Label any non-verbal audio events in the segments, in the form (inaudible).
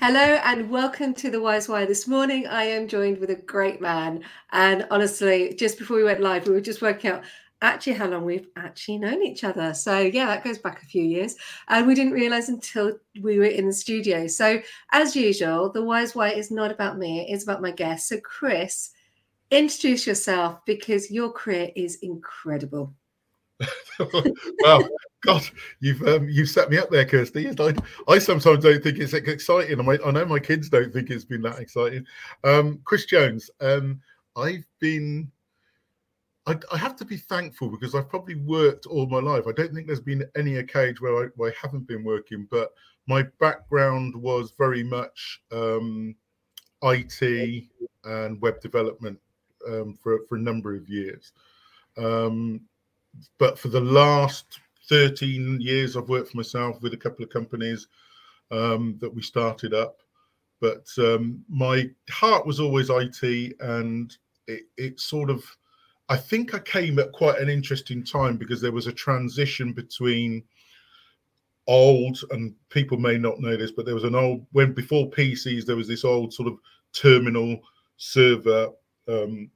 Hello and welcome to the Wise Why. This morning I am joined with a great man. And honestly, just before we went live, we were just working out actually how long we've actually known each other. So yeah, that goes back a few years. And we didn't realize until we were in the studio. So as usual, the Wise Why is not about me, it's about my guest. So Chris, introduce yourself because your career is incredible. (laughs) well, God, you've um, you've set me up there, Kirsty. I, I sometimes don't think it's exciting. I, I know my kids don't think it's been that exciting. Um, Chris Jones, um, I've been. I, I, have to be thankful because I've probably worked all my life. I don't think there's been any occasion where I, where I haven't been working, but my background was very much um, IT and web development um, for for a number of years. Um, but for the last 13 years, I've worked for myself with a couple of companies um, that we started up. But um, my heart was always IT, and it, it sort of, I think I came at quite an interesting time because there was a transition between old, and people may not know this, but there was an old, when before PCs, there was this old sort of terminal server um,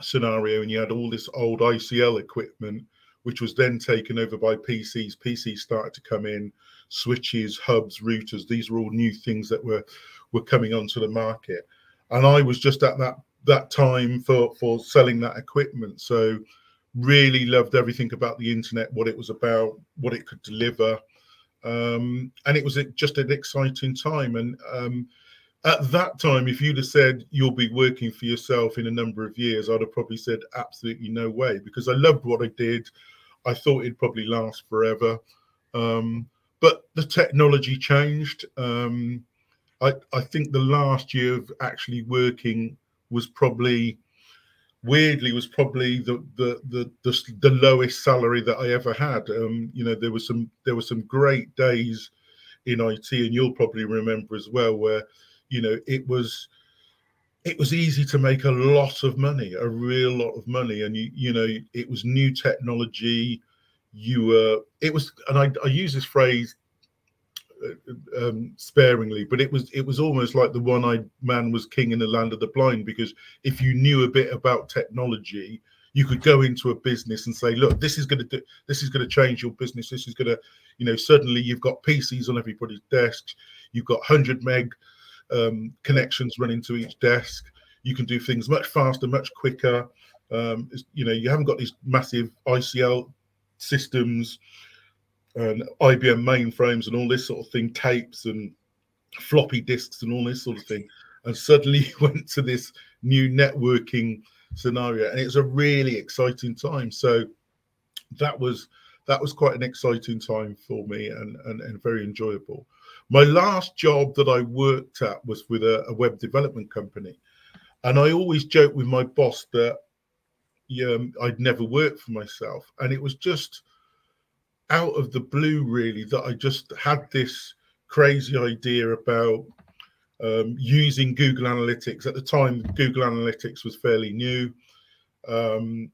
scenario, and you had all this old ICL equipment, which was then taken over by PCs. PCs started to come in, switches, hubs, routers. These were all new things that were were coming onto the market, and I was just at that that time for for selling that equipment. So really loved everything about the internet, what it was about, what it could deliver, um, and it was just an exciting time. And um, at that time, if you'd have said you'll be working for yourself in a number of years, I'd have probably said absolutely no way because I loved what I did. I thought it'd probably last forever. Um, but the technology changed. Um, I, I think the last year of actually working was probably weirdly was probably the the the the, the lowest salary that I ever had. Um, you know, there was some there were some great days in IT, and you'll probably remember as well where you know it was it was easy to make a lot of money a real lot of money and you you know it was new technology. You were it was and i, I use this phrase uh, um, sparingly but it was it was almost like the one-eyed man was king in the land of the blind because if you knew a bit about technology you could go into a business and say look this is going to do this is going to change your business. This is going to you know suddenly you've got pcs on everybody's desks. You've got 100 meg um, connections running to each desk. You can do things much faster, much quicker. Um, you know, you haven't got these massive ICL systems and IBM mainframes and all this sort of thing, tapes and floppy disks and all this sort of thing. And suddenly (laughs) you went to this new networking scenario, and it's a really exciting time. So that was that was quite an exciting time for me and, and, and very enjoyable. My last job that I worked at was with a, a web development company. And I always joke with my boss that yeah, um, I'd never worked for myself. And it was just out of the blue, really, that I just had this crazy idea about um, using Google Analytics. At the time, Google Analytics was fairly new. Um,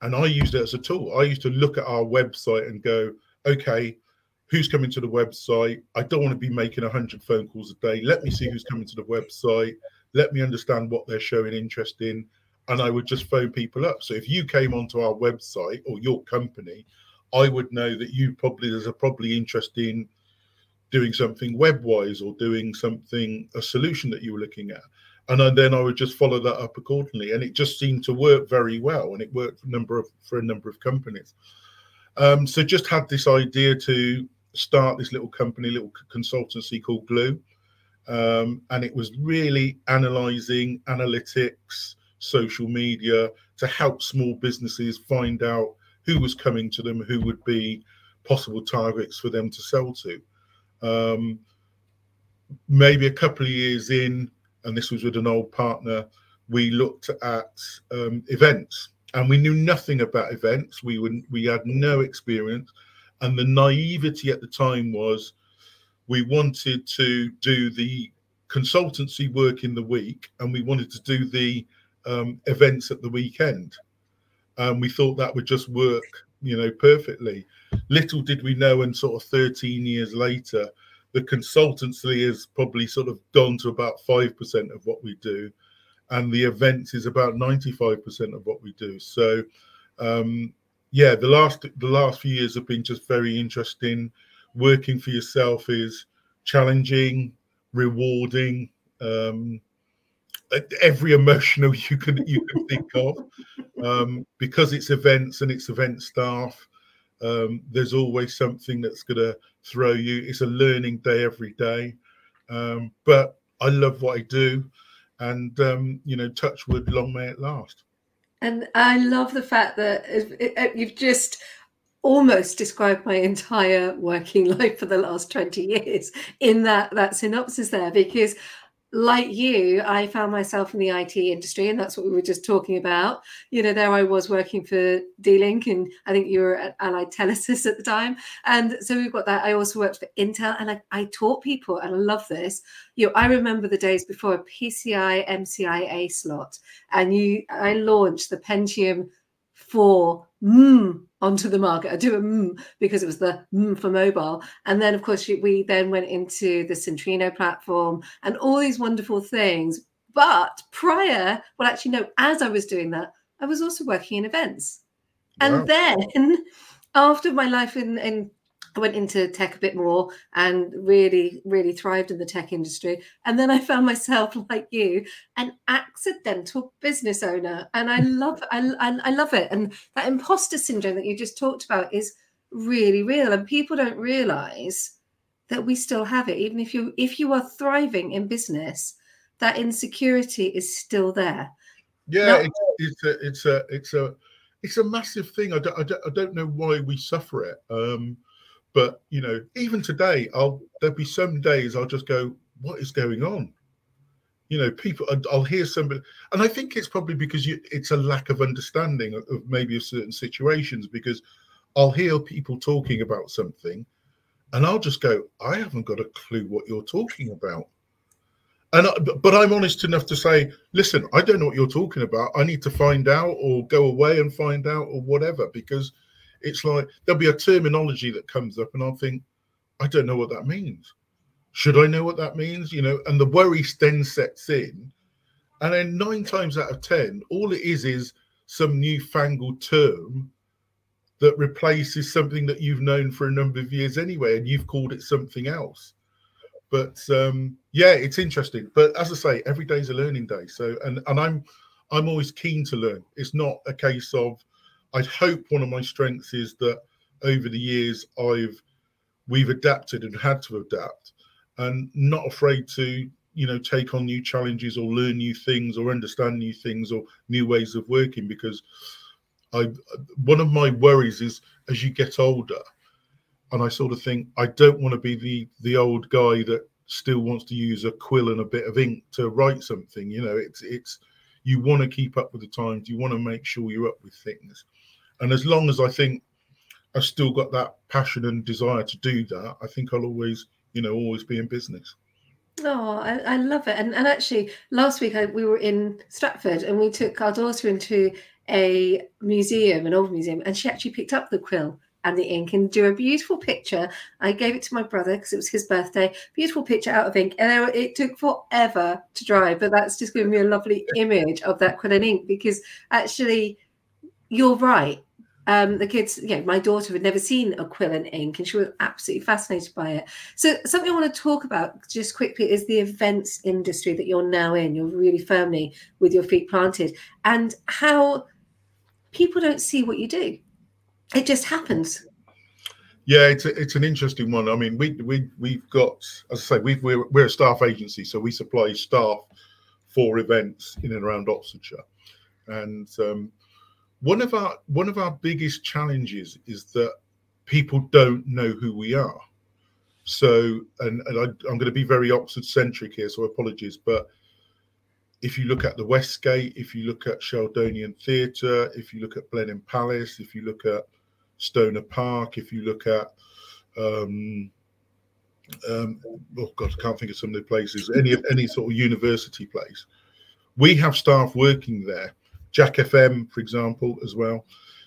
and I used it as a tool. I used to look at our website and go, okay, who's coming to the website. I don't want to be making 100 phone calls a day. Let me see who's coming to the website. Let me understand what they're showing interest in. And I would just phone people up. So if you came onto our website or your company, I would know that you probably there's a probably interest in doing something web-wise or doing something a solution that you were looking at. And then I would just follow that up accordingly. And it just seemed to work very well. And it worked for a number of for a number of companies. Um, so just had this idea to start this little company, little consultancy called Gloo. Um, and it was really analyzing analytics, social media to help small businesses find out who was coming to them, who would be possible targets for them to sell to. Um, maybe a couple of years in, and this was with an old partner, we looked at um, events and we knew nothing about events. We would we had no experience. And the naivety at the time was we wanted to do the consultancy work in the week and we wanted to do the um, events at the weekend. And we thought that would just work, you know, perfectly. Little did we know, and sort of 13 years later, the consultancy has probably sort of gone to about 5% of what we do and the events is about 95% of what we do so um, yeah the last the last few years have been just very interesting. Working for yourself is challenging rewarding um, every emotional (laughs) you can you can think of. Um, because it's events and it's event staff um, there's always something that's going to throw you. It's a learning day every day. Um, but i love what i do and um, you know touch wood long may it last and i love the fact that you've just almost described my entire working (laughs) life for the last 20 years in that that synopsis there because like you, I found myself in the IT industry, and that's what we were just talking about. You know, there I was working for D-Link, and I think you were at Allied Telesis at the time. And so we've got that. I also worked for Intel, and I, I taught people, and I love this. You know, I remember the days before a PCMCIA slot, and you, I launched the Pentium 4 mm, onto the market. I do a mm because it was the mm for mobile. And then, of course, we then went into the Centrino platform and all these wonderful things. But prior, well, actually, no, as I was doing that, I was also working in events. Wow. And then (laughs) after my life in, in I went into tech a bit more and really, really thrived in the tech industry. And then I found myself, (laughs) like you, an accidental business owner, and I (laughs) love, I, I, I love it. And that imposter syndrome that you just talked about is really real, and people don't realize that we still have it. Even if you if you are thriving in business, that insecurity is still there. Yeah, it's, it's a it's a it's a it's a massive thing. I don't, I don't, I don't know why we suffer it. Um, but you know, even today, I'll there'll be some days I'll just go, "What is going on?" You know, people. I'll hear somebody, and I think it's probably because you, it's a lack of understanding of, maybe of certain situations. Because I'll hear people talking about something, and I'll just go, "I haven't got a clue what you're talking about." And I, but I'm honest enough to say, listen, I don't know what you're talking about. I need to find out, or go away and find out, or whatever, because it's like there'll be a terminology that comes up, and I'll think, I don't know what that means. Should I know what that means? You know, and the worry then sets in. And then nine times out of 10, all it is is some newfangled term that replaces something that you've known for a number of years anyway, and you've called it something else. But um, yeah, it's interesting. But as I say, every day's a learning day. So, and and I'm I'm always keen to learn. It's not a case of I hope one of my strengths is that over the years I've we've adapted and had to adapt and not afraid to you know take on new challenges or learn new things or understand new things or new ways of working because I one of my worries is as you get older and I sort of think I don't want to be the the old guy that still wants to use a quill and a bit of ink to write something you know it's it's you want to keep up with the times you want to make sure you're up with things and as long as I think I've still got that passion and desire to do that, I think I'll always, you know, always be in business. Oh, I, I love it. And, and actually, last week I, we were in Stratford and we took our daughter into a museum, an old museum, and she actually picked up the quill and the ink and drew a beautiful picture. I gave it to my brother because it was his birthday. Beautiful picture out of ink, and it took forever to dry, but that's just given me a lovely image of that quill and ink because actually, you're right um, the kids, yeah, my daughter had never seen a quill and ink, and she was absolutely fascinated by it. So, something I want to talk about just quickly is the events industry that you're now in. You're really firmly with your feet planted, and how people don't see what you do. It just happens. Yeah, it's a, it's an interesting one. I mean, we we we've got, as I say, we we're we're a staff agency, so we supply staff for events in and around Oxfordshire, and um, one of our one of our biggest challenges is that people don't know who we are. So, and, and I, am going to be very Oxford centric here, so apologies, but if you look at the Westgate, if you look at Sheldonian Theatre, if you look at Blenheim Palace, if you look at Stonor Park, if you look at um, um, oh god, I can't think of some of the places. Any of any sort of university place, we have staff working there Jack FM, for example, as well.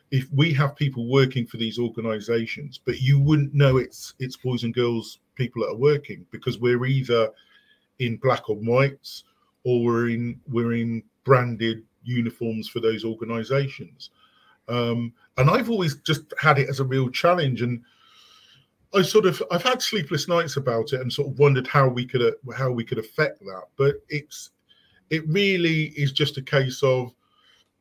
If we have people working for these organisations, but you wouldn't know it's it's boys and girls people that are working because we're either in black or whites or we're in we're in branded uniforms for those organizations um, and i've always just had it as a real challenge and i sort of i've had sleepless nights about it and sort of wondered how we could how we could affect that but it's it really is just a case of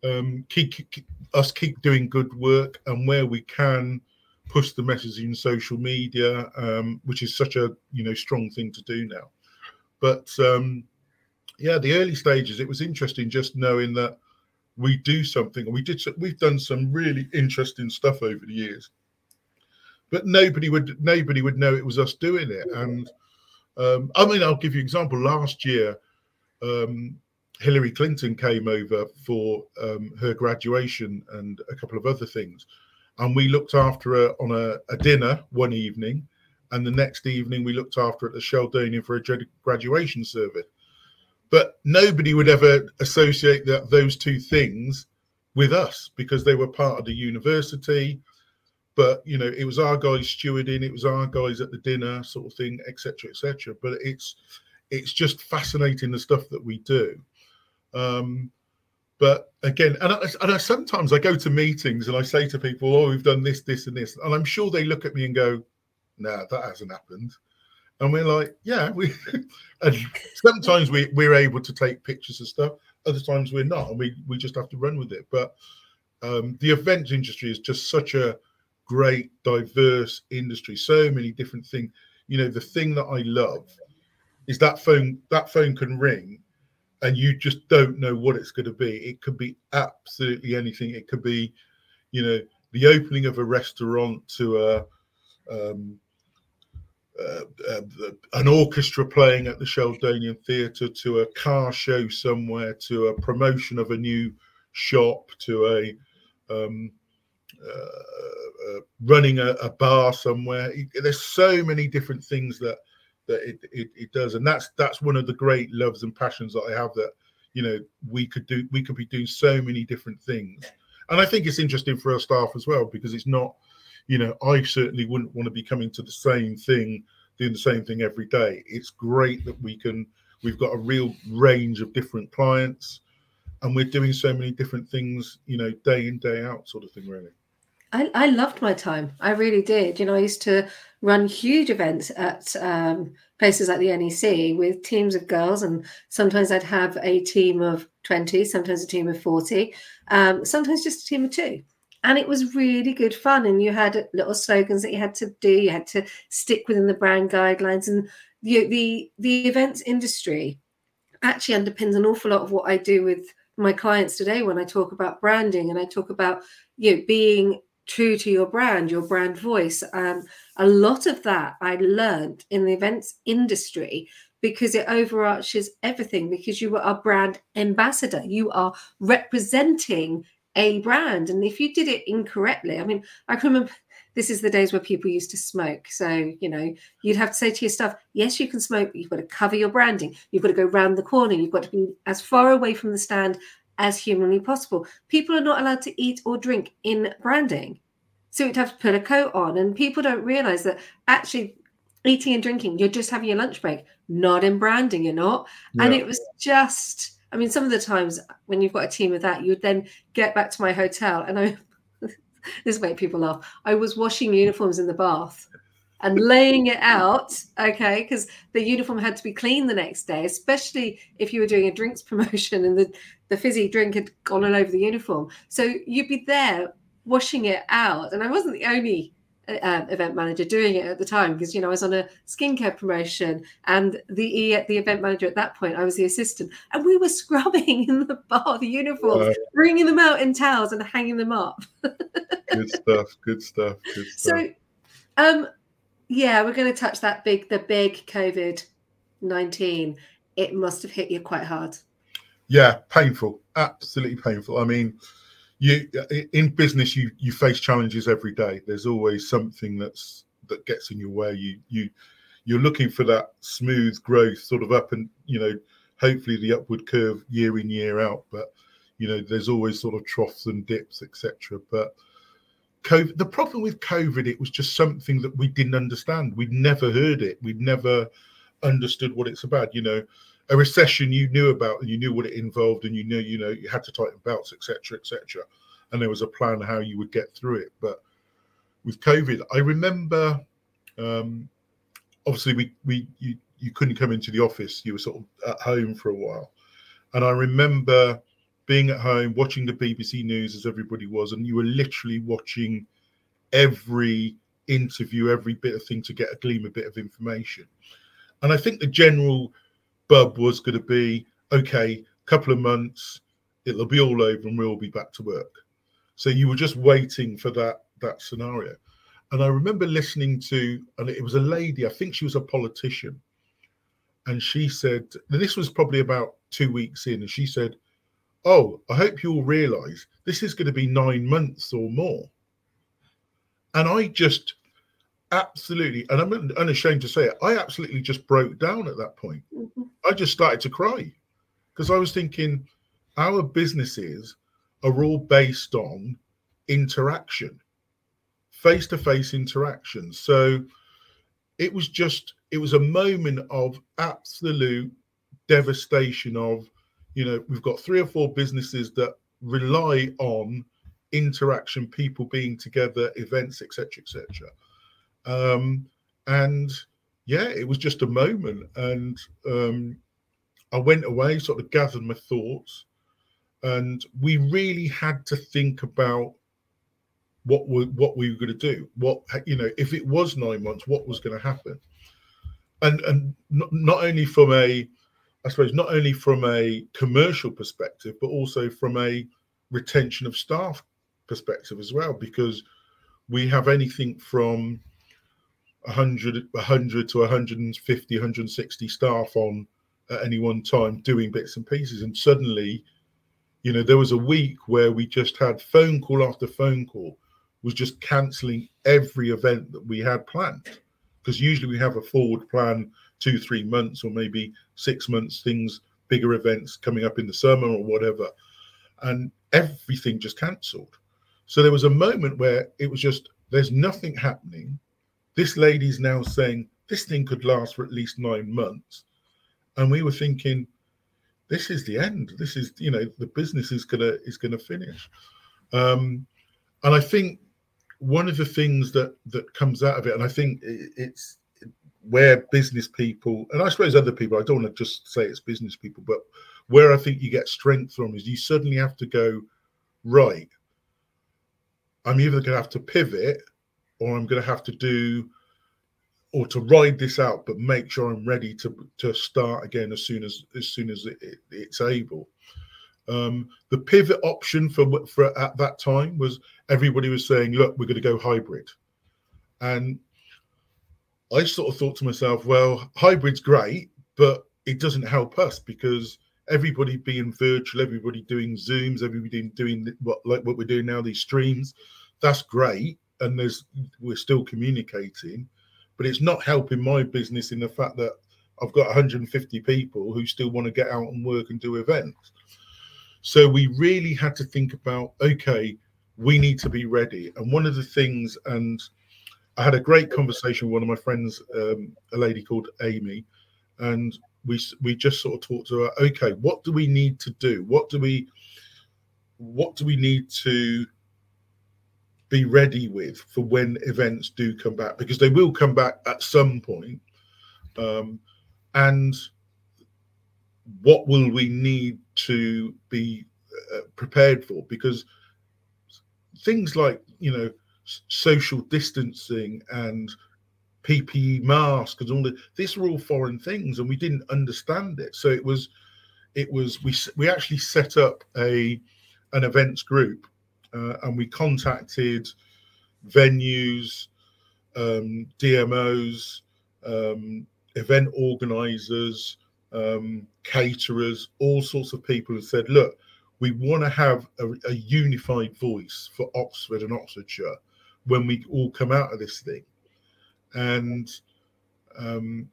um, keep, keep, us keep doing good work and where we can push the message in social media, um, which is such a you know strong thing to do now. But um, yeah, the early stages, it was interesting just knowing that we do something, we did. We've done some really interesting stuff over the years, but nobody would nobody would know it was us doing it. And um, I mean, I'll give you an example. Last year, um, Hillary Clinton came over for um, her graduation and a couple of other things. And we looked after her on a, a, dinner one evening. And the next evening, we looked after her at the Sheldonian for a graduation service. But nobody would ever associate that, those two things with us because they were part of the university. But, you know, it was our guys stewarding, it was our guys at the dinner sort of thing, etc., etc. But it's, it's just fascinating the stuff that we do um, but again, and I, and I, sometimes I go to meetings and I say to people, "Oh, we've done this, this, and this," and I'm sure they look at me and go, "No, nah, that hasn't happened." And we're like, "Yeah, we." (laughs) and sometimes we we're able to take pictures and stuff. Other times we're not, and we we just have to run with it. But um, the events industry is just such a great, diverse industry. So many different things. You know, the thing that I love is that phone. That phone can ring, and you just don't know what it's going to be. It could be absolutely anything. It could be, you know, the opening of a restaurant to a um, uh, uh, an orchestra playing at the Sheldonian Theatre, to a car show somewhere, to a promotion of a new shop, to a um, uh, uh running a, a, bar somewhere. There's so many different things that that it, it, it does. And that's that's one of the great loves and passions that i have that you know we could do we could be doing so many different things. And i think it's interesting for our staff as well because it's not you know i certainly wouldn't want to be coming to the same thing doing the same thing every day. It's great that we can we've got a real range of different clients and we're doing so many different things you know day in day out sort of thing really I, I loved my time. I really did. You know, I used to run huge events at um, places like the NEC with teams of girls, and sometimes I'd have a team of 20, sometimes a team of 40, um, sometimes just a team of two. And it was really good fun. And you had little slogans that you had to do, you had to stick within the brand guidelines. And the, the, the events industry actually underpins an awful lot of what I do with my clients today when I talk about branding and I talk about you know being true to your brand, your brand voice. Um, a lot of that I learned in the events industry because it overarches everything because you are a brand ambassador. You are representing a brand. And if you did it incorrectly, I mean, I can remember this is the days where people used to smoke. So, you know, you'd have to say to your staff, yes, you can smoke, but you've got to cover your branding. You've got to go round the corner. You've got to be as far away from the stand as humanly possible. People are not allowed to eat or drink in branding. So you'd have to put a coat on. And people don't realize that actually eating and drinking, you're just having your lunch break, not in branding, you're not. Yeah. And it was just, I mean, some of the times when you've got a team of that, you would then get back to my hotel and I, (laughs) this make people laugh. I was washing uniforms in the bath and laying it out, okay, because the uniform had to be clean the next day, especially if you were doing a drinks (laughs) promotion and the, the fizzy drink had gone all over the uniform. So you'd be there washing it out. And I wasn't the only uh, event manager doing it at the time because you know I was on a skincare promotion and the the event manager at that point I was the assistant and we were (laughs) scrubbing in the bar the uniforms, bringing them out in towels and hanging them up. (laughs) good stuff. Good stuff. Good stuff. So, um, yeah, we're going to touch that big the big COVID nineteen. It must have hit you quite hard. Yeah, painful. Absolutely painful. I mean you in business you you face challenges every day there's always something that's that gets in your way you you you're looking for that smooth growth sort of up and you know hopefully the upward curve year in year out but you know there's always sort of troughs and dips etc but COVID, the problem with COVID, it was just something that we didn't understand. We'd never heard it. We'd never understood what it's about. You know, a recession you knew about and you knew what it involved and you knew, you know, you had to tighten belts, etc., etc. And there was a plan how you would get through it. But with COVID, I remember um, obviously we we you, you couldn't come into the office. You were sort of at home for a while. And I remember being at home watching the BBC News as everybody was, and you were literally watching every interview, every bit of thing to get a gleam, a bit of information. And I think the general bub was going to be okay, couple of months, it'll be all over, and we'll be back to work. So you were just waiting for that that scenario. And I remember listening to, and it was a lady, I think she was a politician, and she said, and this was probably about two weeks in, and she said, Oh, I hope you all realize this is going to be nine months or more. And I just absolutely, and I'm unashamed to say it, I absolutely just broke down at that point. Mm-hmm. I just started to cry because I was thinking our businesses are all based on interaction, face to face interaction. So it was just, it was a moment of absolute devastation of you know we've got three or four businesses that rely on interaction people being together events etc etc um and yeah it was just a moment. And um i went away sort of gathered my thoughts and we really had to think about what we what we were going to do. What you know if it was nine months what was going to happen? And and not, not only from a I suppose, not only from a commercial perspective, but also from a retention of staff perspective as well, because we have anything from 100, 100 to 150, 160 staff on at any one time doing bits and pieces. And suddenly, you know, there was a week where we just had phone call after phone call was just cancelling every event that we had planned. Because usually we have a forward plan two, three months, or maybe six months, things, bigger events coming up in the summer or whatever. And everything just cancelled. So there was a moment where it was just, there's nothing happening. This lady's now saying this thing could last for at least nine months. And we were thinking, this is the end. This is, you know, the business is gonna is gonna finish. Um, and I think one of the things that that comes out of it, and I think it's where business people and I suppose other people, I don't want to just say it's business people, but where I think you get strength from is you suddenly have to go, right, I'm either going to have to pivot or I'm going to have to do or to ride this out, but make sure I'm ready to to start again as soon as as soon as it, it, it's able. Um, the pivot option for for at that time was everybody was saying, look, we're going to go hybrid, and I sort of thought to myself, well, hybrid's great, but it doesn't help us because everybody being virtual, everybody doing Zooms, everybody doing what like what we're doing now, these streams, that's great. And there's we're still communicating, but it's not helping my business in the fact that I've got 150 people who still want to get out and work and do events. So we really had to think about okay, we need to be ready. And one of the things, and I had a great conversation with one of my friends, um, a lady called Amy, and we we just sort of talked to her. Okay, what do we need to do? What do we what do we need to be ready with for when events do come back? Because they will come back at some point. Um, and what will we need to be uh, prepared for? Because things like you know social distancing and PPE masks and all that. These were all foreign things, and we didn't understand it. So it was, it was we we actually set up a an events group, uh, and we contacted venues, um, DMOs, um, event organisers, um, caterers, all sorts of people, and said, look. We want to have a, a unified voice for Oxford and Oxfordshire when we all come out of this thing. And um,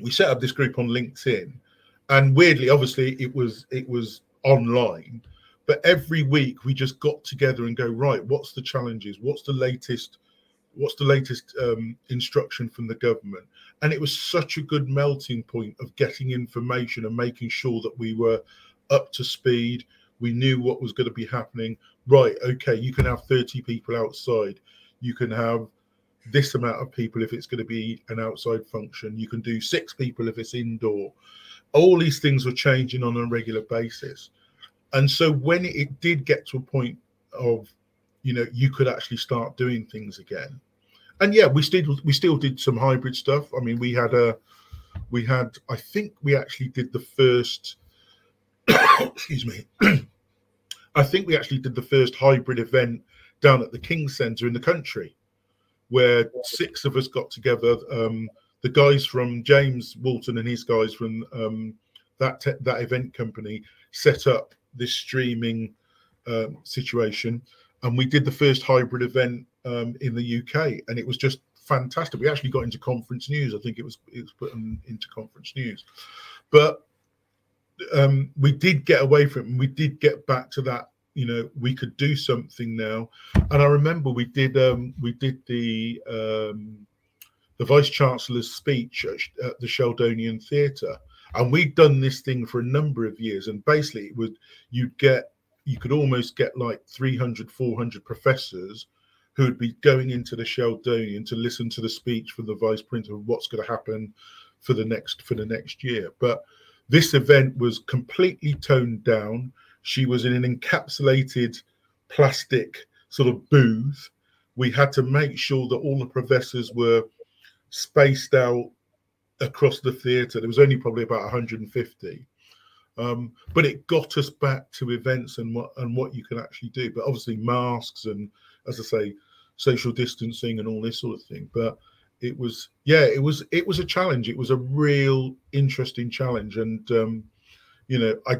we set up this group on LinkedIn, and weirdly, obviously, it was it was online, but every week we just got together and go right. What's the challenges? What's the latest? What's the latest um, instruction from the government? And it was such a good melting point of getting information and making sure that we were up to speed. We knew what was going to be happening. Right, okay, you can have 30 people outside. You can have this amount of people if it's going to be an outside function. You can do six people if it's indoor. All these things were changing on a regular basis. And so when it did get to a point of, you know, you could actually start doing things again. And yeah, we still we still did some hybrid stuff. I mean, we had a we had I think we actually did the first (coughs) excuse me. I think we actually did the first hybrid event down at the King Centre in the country where six of us got together. Um, the guys from James Walton and his guys from um, that te- that event company set up this streaming um, situation, and we did the first hybrid event um, in the UK, and it was just fantastic. We actually got into conference news. I think it was it was put in, into conference news, but um, we did get away from it. we did get back to that you know we could do something now. And i remember we did um we did the um the vice chancellor's speech at, at the sheldonian theatre. And we'd done this thing for a number of years. And basically it would you'd get you could almost get like 300 400 professors who would be going into the sheldonian to listen to the speech from the vice printer of what's going to happen for the next for the next year. But this event was completely toned down she was in an encapsulated plastic sort of booth. We had to make sure that all the professors were spaced out across the theatre. There was only probably about 150. Um, but it got us back to events and what and what you can actually do. But obviously masks and as I say, social distancing and all this sort of thing. But it was yeah, it was it was a challenge. It was a real interesting challenge. And um, you know, I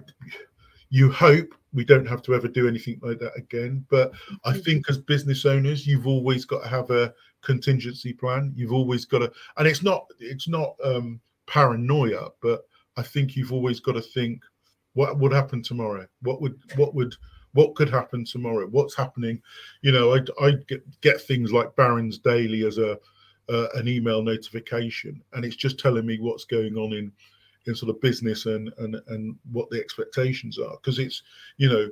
you hope we don't have to ever do anything like that again. But I mm-hmm. think as business owners, you've always got to have a contingency plan. You've always got to, and it's not it's not um, paranoia, but I think you've always got to think what would happen tomorrow. What would what would what could happen tomorrow? What's happening? You know, I I get get things like Barron's Daily as a uh, an email notification, and it's just telling me what's going on in in sort of business and and and what the expectations are. Because it's you know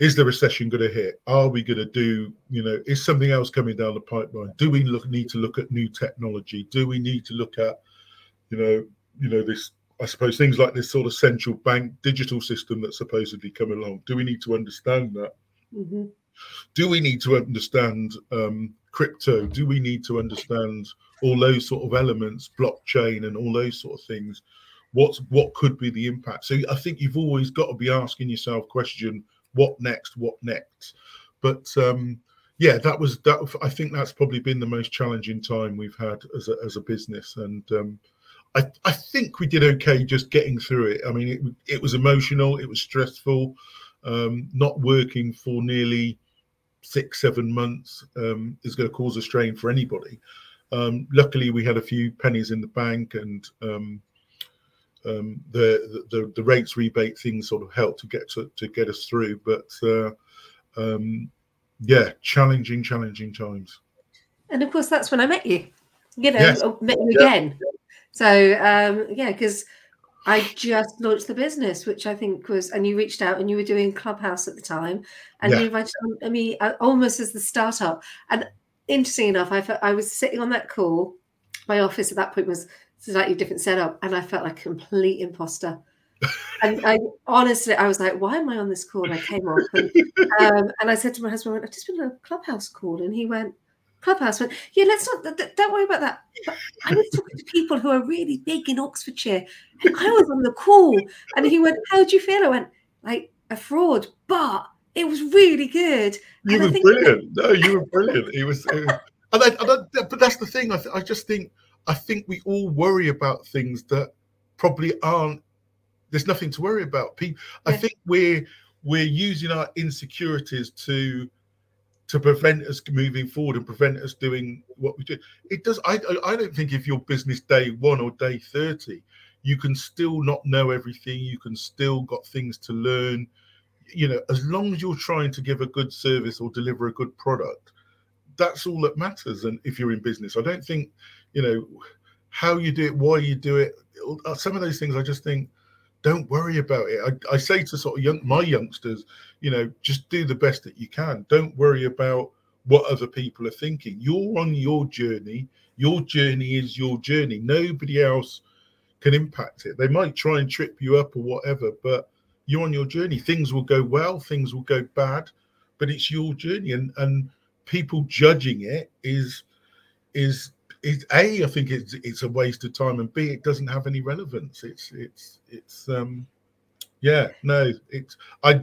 is the recession going to hit? Are we going to do you know is something else coming down the pipeline? Do we look need to look at new technology? Do we need to look at you know you know this i suppose things like this sort of central bank digital system that's supposedly coming along? Do we need to understand that? Mm-hmm. do we need to understand um, crypto do we need to understand all those sort of elements blockchain and all those sort of things what's what could be the impact so i think you've always got to be asking yourself question what next what next but um yeah that was that i think that's probably been the most challenging time we've had as a, as a business and um I, I think we did okay just getting through it. I mean, it, it was emotional, it was stressful. Um, not working for nearly six, seven months um, is going to cause a strain for anybody. Um, luckily, we had a few pennies in the bank, and um, um, the, the the rates rebate things sort of helped to get to, to get us through. But uh, um, yeah, challenging, challenging times. And of course, that's when I met you. You know, yes. met you again. So um, yeah, because I just launched the business, which I think was, and you reached out and you were doing Clubhouse at the time, and yeah. you invited me uh, almost as the startup. And interesting enough, I I was sitting on that call. My office at that point was slightly different setup, and I felt like a complete imposter. (laughs) and I honestly, I was like, "Why am I on this call?" And I came off, and, (laughs) um, and I said to my husband, "I've just been on a clubhouse call," and he went, "Clubhouse." went, "Yeah, let's not. don't worry about that." But I was talking to people who are really big in Oxfordshire, and I was on the call, and he went, "How do you feel?" I went, "Like a fraud," but it was really good. You and were brilliant. No, you were brilliant. It was. It was and I, and I, but that's the thing. I, th- I just think I think we all worry about things that probably aren't. There's nothing to worry about. People, yeah. I think we're we're using our insecurities to to prevent us moving forward and prevent us doing what we do. It does. I I don't think if your business day one or day thirty, you can still not know everything. You can still got things to learn. you know, as long as you're trying to give a good service or deliver a good product, that's all that matters. And if you're in business, I don't think, you know, how you do it, why you do it, uh, some of those things I just think, don't worry about it. I, I say to sort of young my youngsters, you know, just do the best that you can. Don't worry about what other people are thinking. You're on your journey. Your journey is your journey. Nobody else can impact it. They might try and trip you up or whatever, but you're on your journey. Things will go well, things will go bad, but it's your journey. And and people judging it is is is a I think it's it's a waste of time, and b it doesn't have any relevance. It's it's it's um yeah no it's I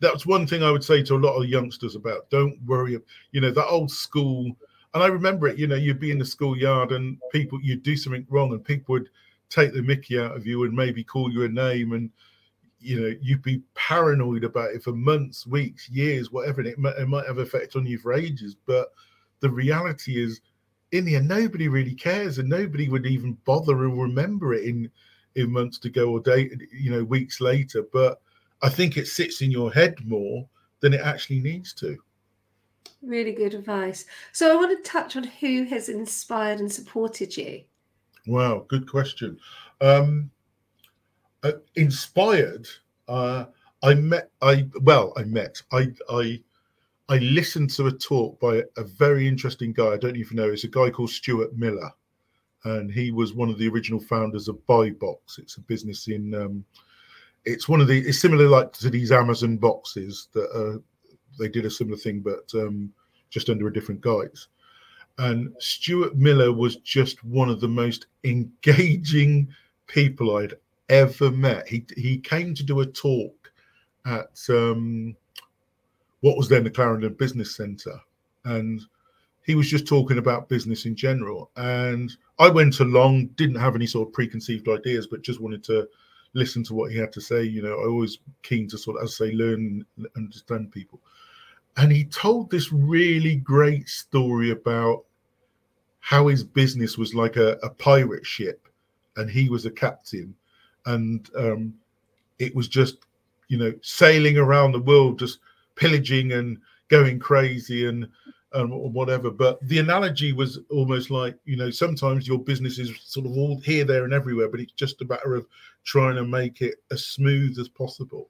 that's one thing I would say to a lot of youngsters about don't worry you know that old school and I remember it you know you'd be in the schoolyard and people you'd do something wrong and people would take the mickey out of you and maybe call you a name and you know you'd be paranoid about it for months weeks years whatever and it might, it might have effect on you for ages but the reality is in the end nobody really cares and nobody would even bother and remember it in in months to go or day you know weeks later but i think it sits in your head more than it actually needs to really good advice so i want to touch on who has inspired and supported you wow good question um uh, inspired. Uh, I met. I well, I met. I I I listened to a talk by a very interesting guy. I don't even know. It's a guy called Stuart Miller, and he was one of the original founders of Buybox. It's a business in. Um, it's one of the. It's similar like to these Amazon boxes that uh, they did a similar thing, but um, just under a different guise. And Stuart Miller was just one of the most engaging people I'd ever met. He he came to do a talk at um, what was then the Clarendon Business Centre, and he was just talking about business in general. And I went along, didn't have any sort of preconceived ideas, but just wanted to listen to what he had to say. You know, I always keen to sort of, as I say, learn, and understand people. And he told this really great story about how his business was like a, a pirate ship, and he was a captain and um, it was just you know sailing around the world just pillaging and going crazy and um, or whatever. But the analogy was almost like you know sometimes your business is sort of all here there and everywhere but it's just a matter of trying to make it as smooth as possible.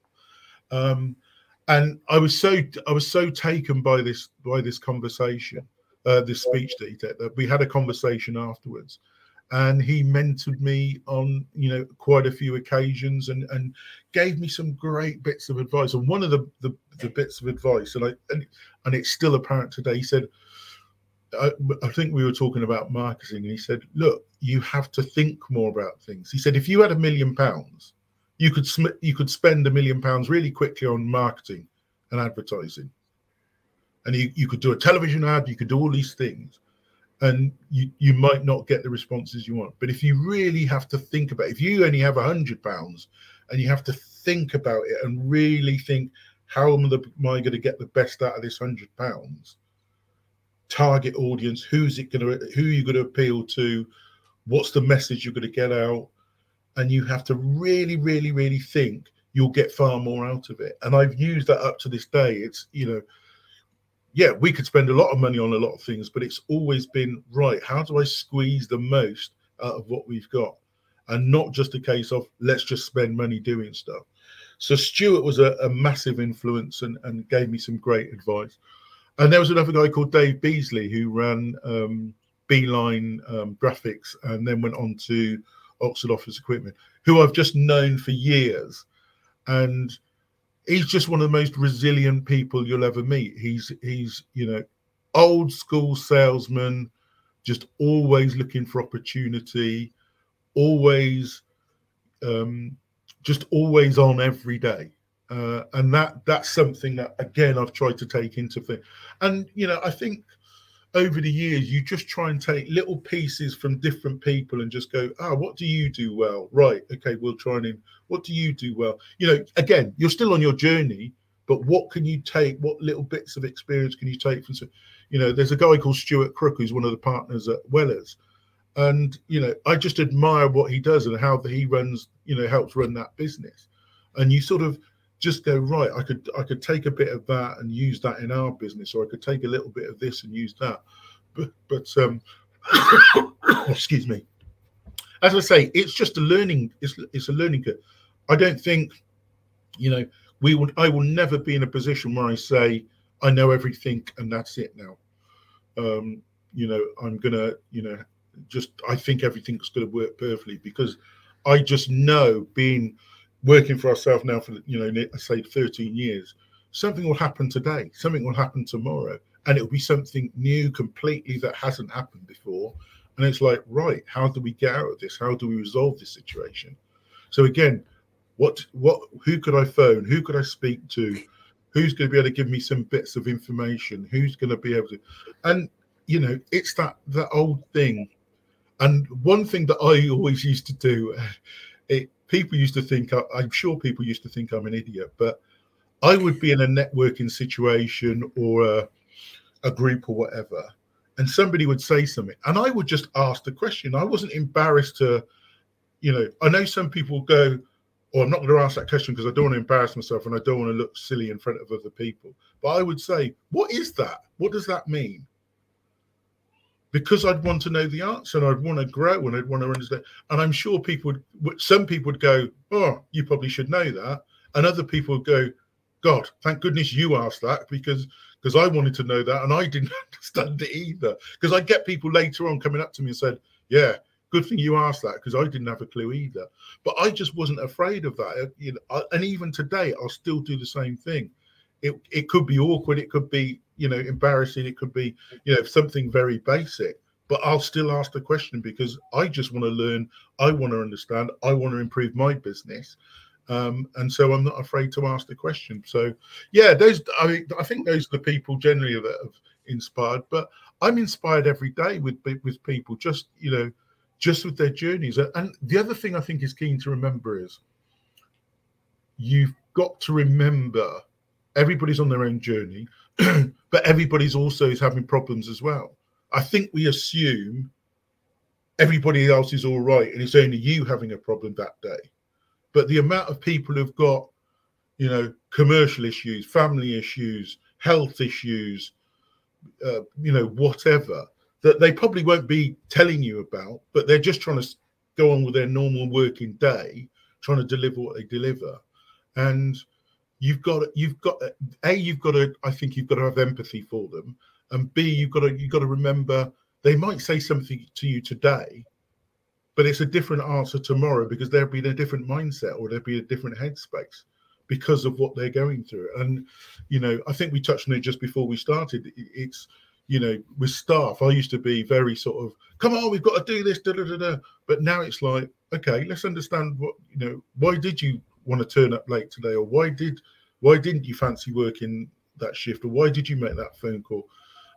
Um, and i was so i was so taken by this by this conversation uh, this speech that he did that we had a conversation afterwards and he mentored me on you know quite a few occasions and and gave me some great bits of advice. And one of the the, the bits of advice and i and, and it's still apparent today he said I, I think we were talking about marketing and he said look you have to think more about things. He said if you had a million pounds you could sm- you could spend a million pounds really quickly on marketing and advertising. And you, you could do a television ad you could do all these things and you, you might not get the responses you want. But if you really have to think about, if you only have a hundred pounds and you have to think about it and really think, how am, the, am I going to get the best out of this hundred pounds? Target audience, who's it going to, who are you going to appeal to? What's the message you're going to get out? And you have to really, really, really think you'll get far more out of it. And I've used that up to this day. It's, you know, yeah, we could spend a lot of money on a lot of things, but it's always been right. How do I squeeze the most out of what we've got? And not just a case of let's just spend money doing stuff. So Stuart was a, a massive influence and, and gave me some great advice. And there was another guy called Dave Beasley who ran um, Beeline um, Graphics and then went on to Oxford Office Equipment, who I've just known for years. And he's just one of the most resilient people you'll ever meet. He's he's you know old school salesman, just always looking for opportunity, always um, just always on every day. Uh, and that that's something that again I've tried to take into thing. And you know, I think over the years you just try and take little pieces from different people and just go ah what do you do well? Right okay we'll try and what do you do well? You know again you're still on your journey but what can you take what little bits of experience can you take from you know there's a guy called stuart crook who's one of the partners at wellers and you know i just admire what he does and how he runs you know helps run that business and you sort of just go right. I could I could take a bit of that and use that in our business, or I could take a little bit of this and use that. But but um, (coughs) excuse me. As I say, it's just a learning. It's it's a learning curve. I don't think, you know, we would. I will never be in a position where I say I know everything and that's it now. Um, you know, I'm gonna, you know, just I think everything's gonna work perfectly because I just know being working for ourselves now for you know I say 13 years, something will happen today, something will happen tomorrow, and it'll be something new completely that hasn't happened before. And it's like, right, how do we get out of this? How do we resolve this situation? So again, what what who could I phone? Who could I speak to? Who's going to be able to give me some bits of information? Who's going to be able to and you know, it's that that old thing. And one thing that I (laughs) always used to do, it people used to think I'm sure people used to think I'm an idiot, but I would be in a networking situation or a, a group or whatever, and somebody would say something, and I would just ask the question. I wasn't embarrassed to, you know, I know some people go, "Oh, I'm not going to ask that question because I don't want to embarrass myself and I don't want to look silly in front of other people." But I would say, "What is that? What does that mean?" Because I'd want to know the answer and I'd want to grow and I'd want to understand. And I'm sure people would, some people would go, "Oh, you probably should know that," and other people would go, God, thank goodness you asked that because because I wanted to know that and I didn't (laughs) understand it either. Because I get people later on coming up to me and said, "Yeah, good thing you asked that because I didn't have a clue either." But I just wasn't afraid of that. Uh, you know, I, and even today, I'll still do the same thing. It it could be awkward, it could be you know embarrassing, it could be you know something very basic. But I'll still ask the question because I just want to learn. I want to understand. I want to improve my business. Um, and so I'm not afraid to ask the question. So, yeah, those I mean, I think those are the people generally that have inspired. But I'm inspired every day with with people, just you know, just with their journeys. And the other thing I think is keen to remember is you've got to remember everybody's on their own journey, (clears throat) but everybody's also is having problems as well. I think we assume everybody else is all right and it's only you having a problem that day but the amount of people who've got, you know, commercial issues, family issues, health issues, uh, you know, whatever, that they probably won't be telling you about, but they're just trying to go on with their normal working day, trying to deliver what they deliver. And you've got you've got a you've got to i think you've got to have empathy for them and b you've got to you've got to remember they might say something to you today but it's a different answer tomorrow because they'll be in a different mindset or they'll be in a different headspace because of what they're going through. And you know, I think we touched on it just before we started. It's you know, with staff, I used to be very sort of, come on, we've got to do this, da, da, da, da. but now it's like, okay, let's understand what you know. Why did you want to turn up late today, or why did why didn't you fancy working that shift, or why did you make that phone call?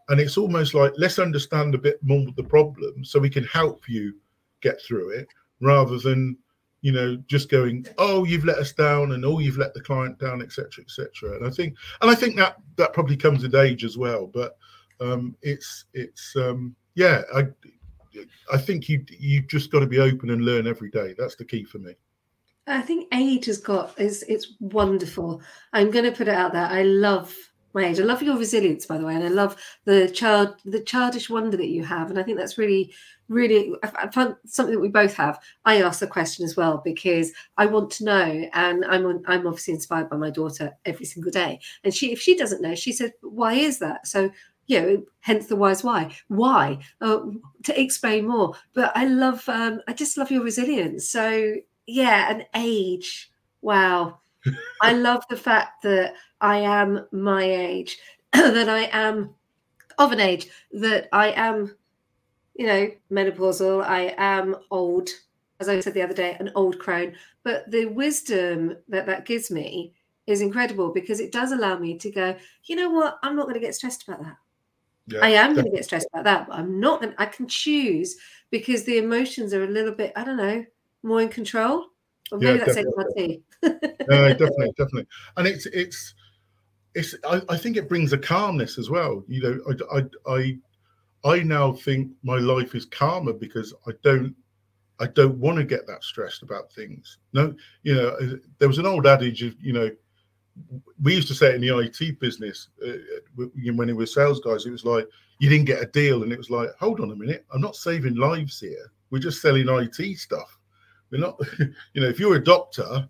And it's almost like let's understand a bit more the problem so we can help you get through it rather than you know just going oh you've let us down and oh you've let the client down etc etc and i think and i think that that probably comes with age as well but um it's it's um yeah i i think you you've just got to be open and learn every day. That's the key for me i think age has got is it's wonderful i'm going to put it out there i love my age i love your resilience by the way and i love the child the childish wonder that you have and i think that's really really I found something that we both have. I ask the question as well because I want to know, and I'm on, I'm obviously inspired by my daughter every single day. And she, if she doesn't know, she said, "Why is that?" So you know, hence the wise why. Why uh, to explain more? But I love, um, I just love your resilience. So yeah, an age. Wow, I (laughs) love the fact that I am my age, (clears throat) that I am of an age, that I am you know, menopausal. I am old, as I said the other day, an old crone. But the wisdom that that gives me is incredible because it does allow me to go, you know what? I'm not going to get stressed about that. Yeah, I am going to get stressed about that, but I'm not going to, I can choose because the emotions are a little bit, I don't know, more in control. Or maybe yeah, that's definitely. no, (laughs) definitely, definitely. And it's it's it's I, I, think it brings a calmness as well. You know, I I, I I now think my life is calmer because I don't I don't want to get that stressed about things. No, you know, there was an old adage of, you know, we used to say in the IT business uh, when it was sales guys. It was like you didn't get a deal, and it was like, hold on a minute, I'm not saving lives here. We're just selling IT stuff. We're not, (laughs) you know, if you're a doctor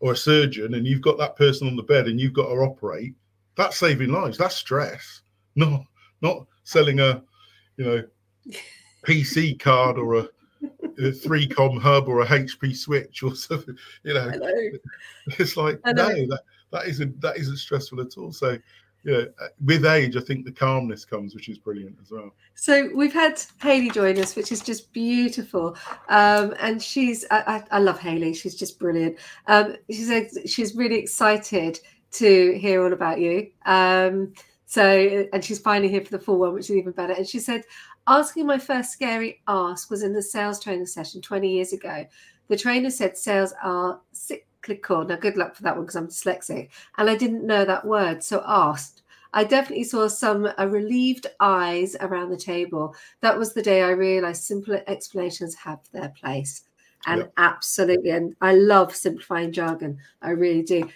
or a surgeon and you've got that person on the bed and you've got to operate, that's saving lives. That's stress. (laughs) No, not selling a, you know, (laughs) PC card or a, a 3Com hub or a HP switch or something. You know, it's like no, that that isn't that isn't stressful at all. So yeah, with age, I think the calmness comes, which is brilliant as well. So we've had Haley join us, which is just beautiful, um, and she's I, I, love Haley. She's just brilliant. Um, she said she's really excited to hear all about you. Um, so and she's finally here for the full one, which is even better. And she said, asking my first scary ask was in the sales training session 20 years ago. The trainer said sales are cyclical. Now, good luck for that one because I'm dyslexic, and I didn't know that word, so asked. I definitely saw some uh, relieved eyes around the table. That was the day I realized simple explanations have their place. And yep. absolutely, and I love simplifying jargon. I really do.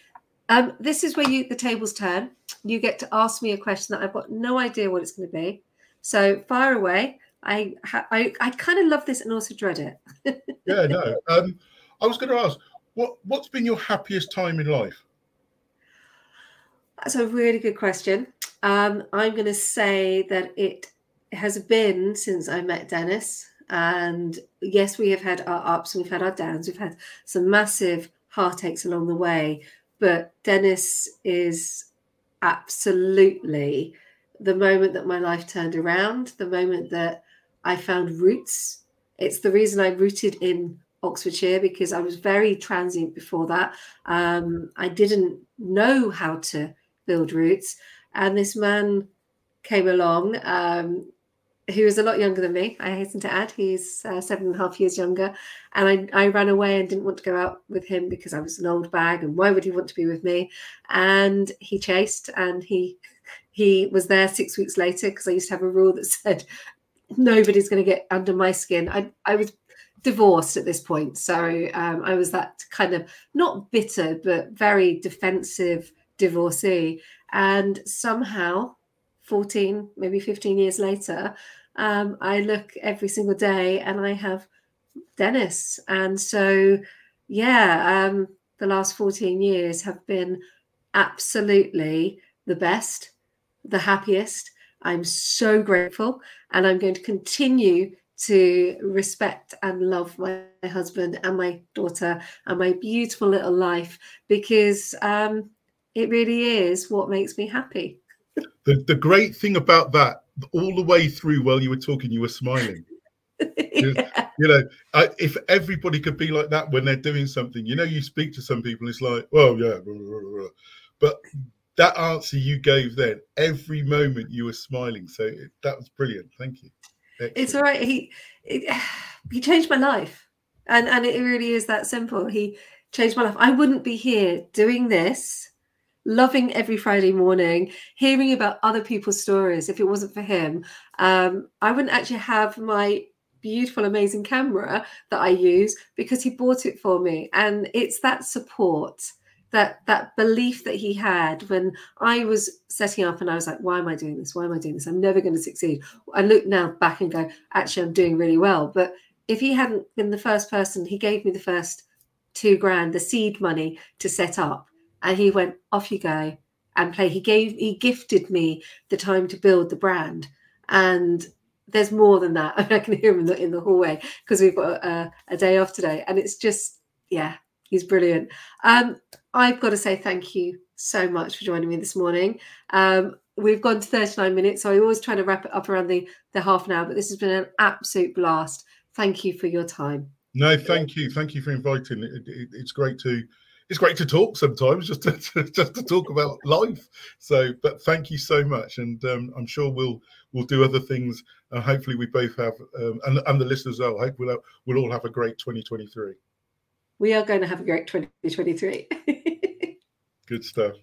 Um, this is where you the tables turn. You get to ask me a question that I've got no idea what it's going to be. So fire away. I I, I kind of love this and also dread it. yeah, no. (laughs) Um, I was going to ask, what what's been your happiest time in life? That's a really good question. Um, I'm going to say that it has been since I met Dennis. And yes, we have had our ups and we've had our downs. We've had some massive heartaches along the way. But Dennis is absolutely the moment that my life turned around, the moment that I found roots. It's the reason I rooted in Oxfordshire because I was very transient before that. Um, I didn't know how to build roots. And this man came along um, who was a lot younger than me. I hasten to add, he's uh, seven and a half years younger. And I, I ran away and didn't want to go out with him because I was an old bag. And why would he want to be with me? And he chased and he he was there six weeks later because I used to have a rule that (laughs) said nobody's going to get under my skin. I, I was divorced at this point. So um, I was that kind of not bitter, but very defensive divorcee. And somehow, 14, maybe 15 years later, um, I look every single day and I have Dennis. And so, yeah, um, the last 14 years have been absolutely the best, the happiest. I'm so grateful. And I'm going to continue to respect and love my husband and my daughter and my beautiful little life because um, it really is what makes me happy. The, the great thing about that, all the way through while you were talking, you were smiling. (laughs) yeah. You know, I, if everybody could be like that when they're doing something, you know, you speak to some people, it's like, well, yeah, blah, blah, blah. but that answer you gave then, every moment you were smiling. So it, that was brilliant. Thank you. It's all right. He it, (sighs) he changed my life, and and it really is that simple. He changed my life. I wouldn't be here doing this loving every Friday morning, hearing about other people's stories. If it wasn't for him, um, I wouldn't actually have my beautiful, amazing camera that I use because he bought it for me. And it's that support, that that belief that he had when I was setting up and I was like, why am I doing this? Why am I doing this? I'm never going to succeed. I look now back and go, actually, I'm doing really well. But if he hadn't been the first person, he gave me the first two grand, the seed money to set up and he went off you go and play he gave he gifted me the time to build the brand and there's more than that (laughs) i can hear him in the, in the hallway because we've got a, a, day off today and it's just yeah he's brilliant um, i've got to say thank you so much for joining me this morning um, we've gone to 39 minutes so i always try to wrap it up around the the half an hour but this has been an absolute blast thank you for your time no thank you thank you for inviting it, it, it's great to it's great to talk sometimes, just (laughs) to, just to talk about life. So, but thank you so much, and um, I'm sure we'll we'll do other things. Uh, hopefully, we both have, um, and and the listeners as well. I hope we'll we'll all have a great 2023. We are going to have a great 2023. (laughs) Good stuff.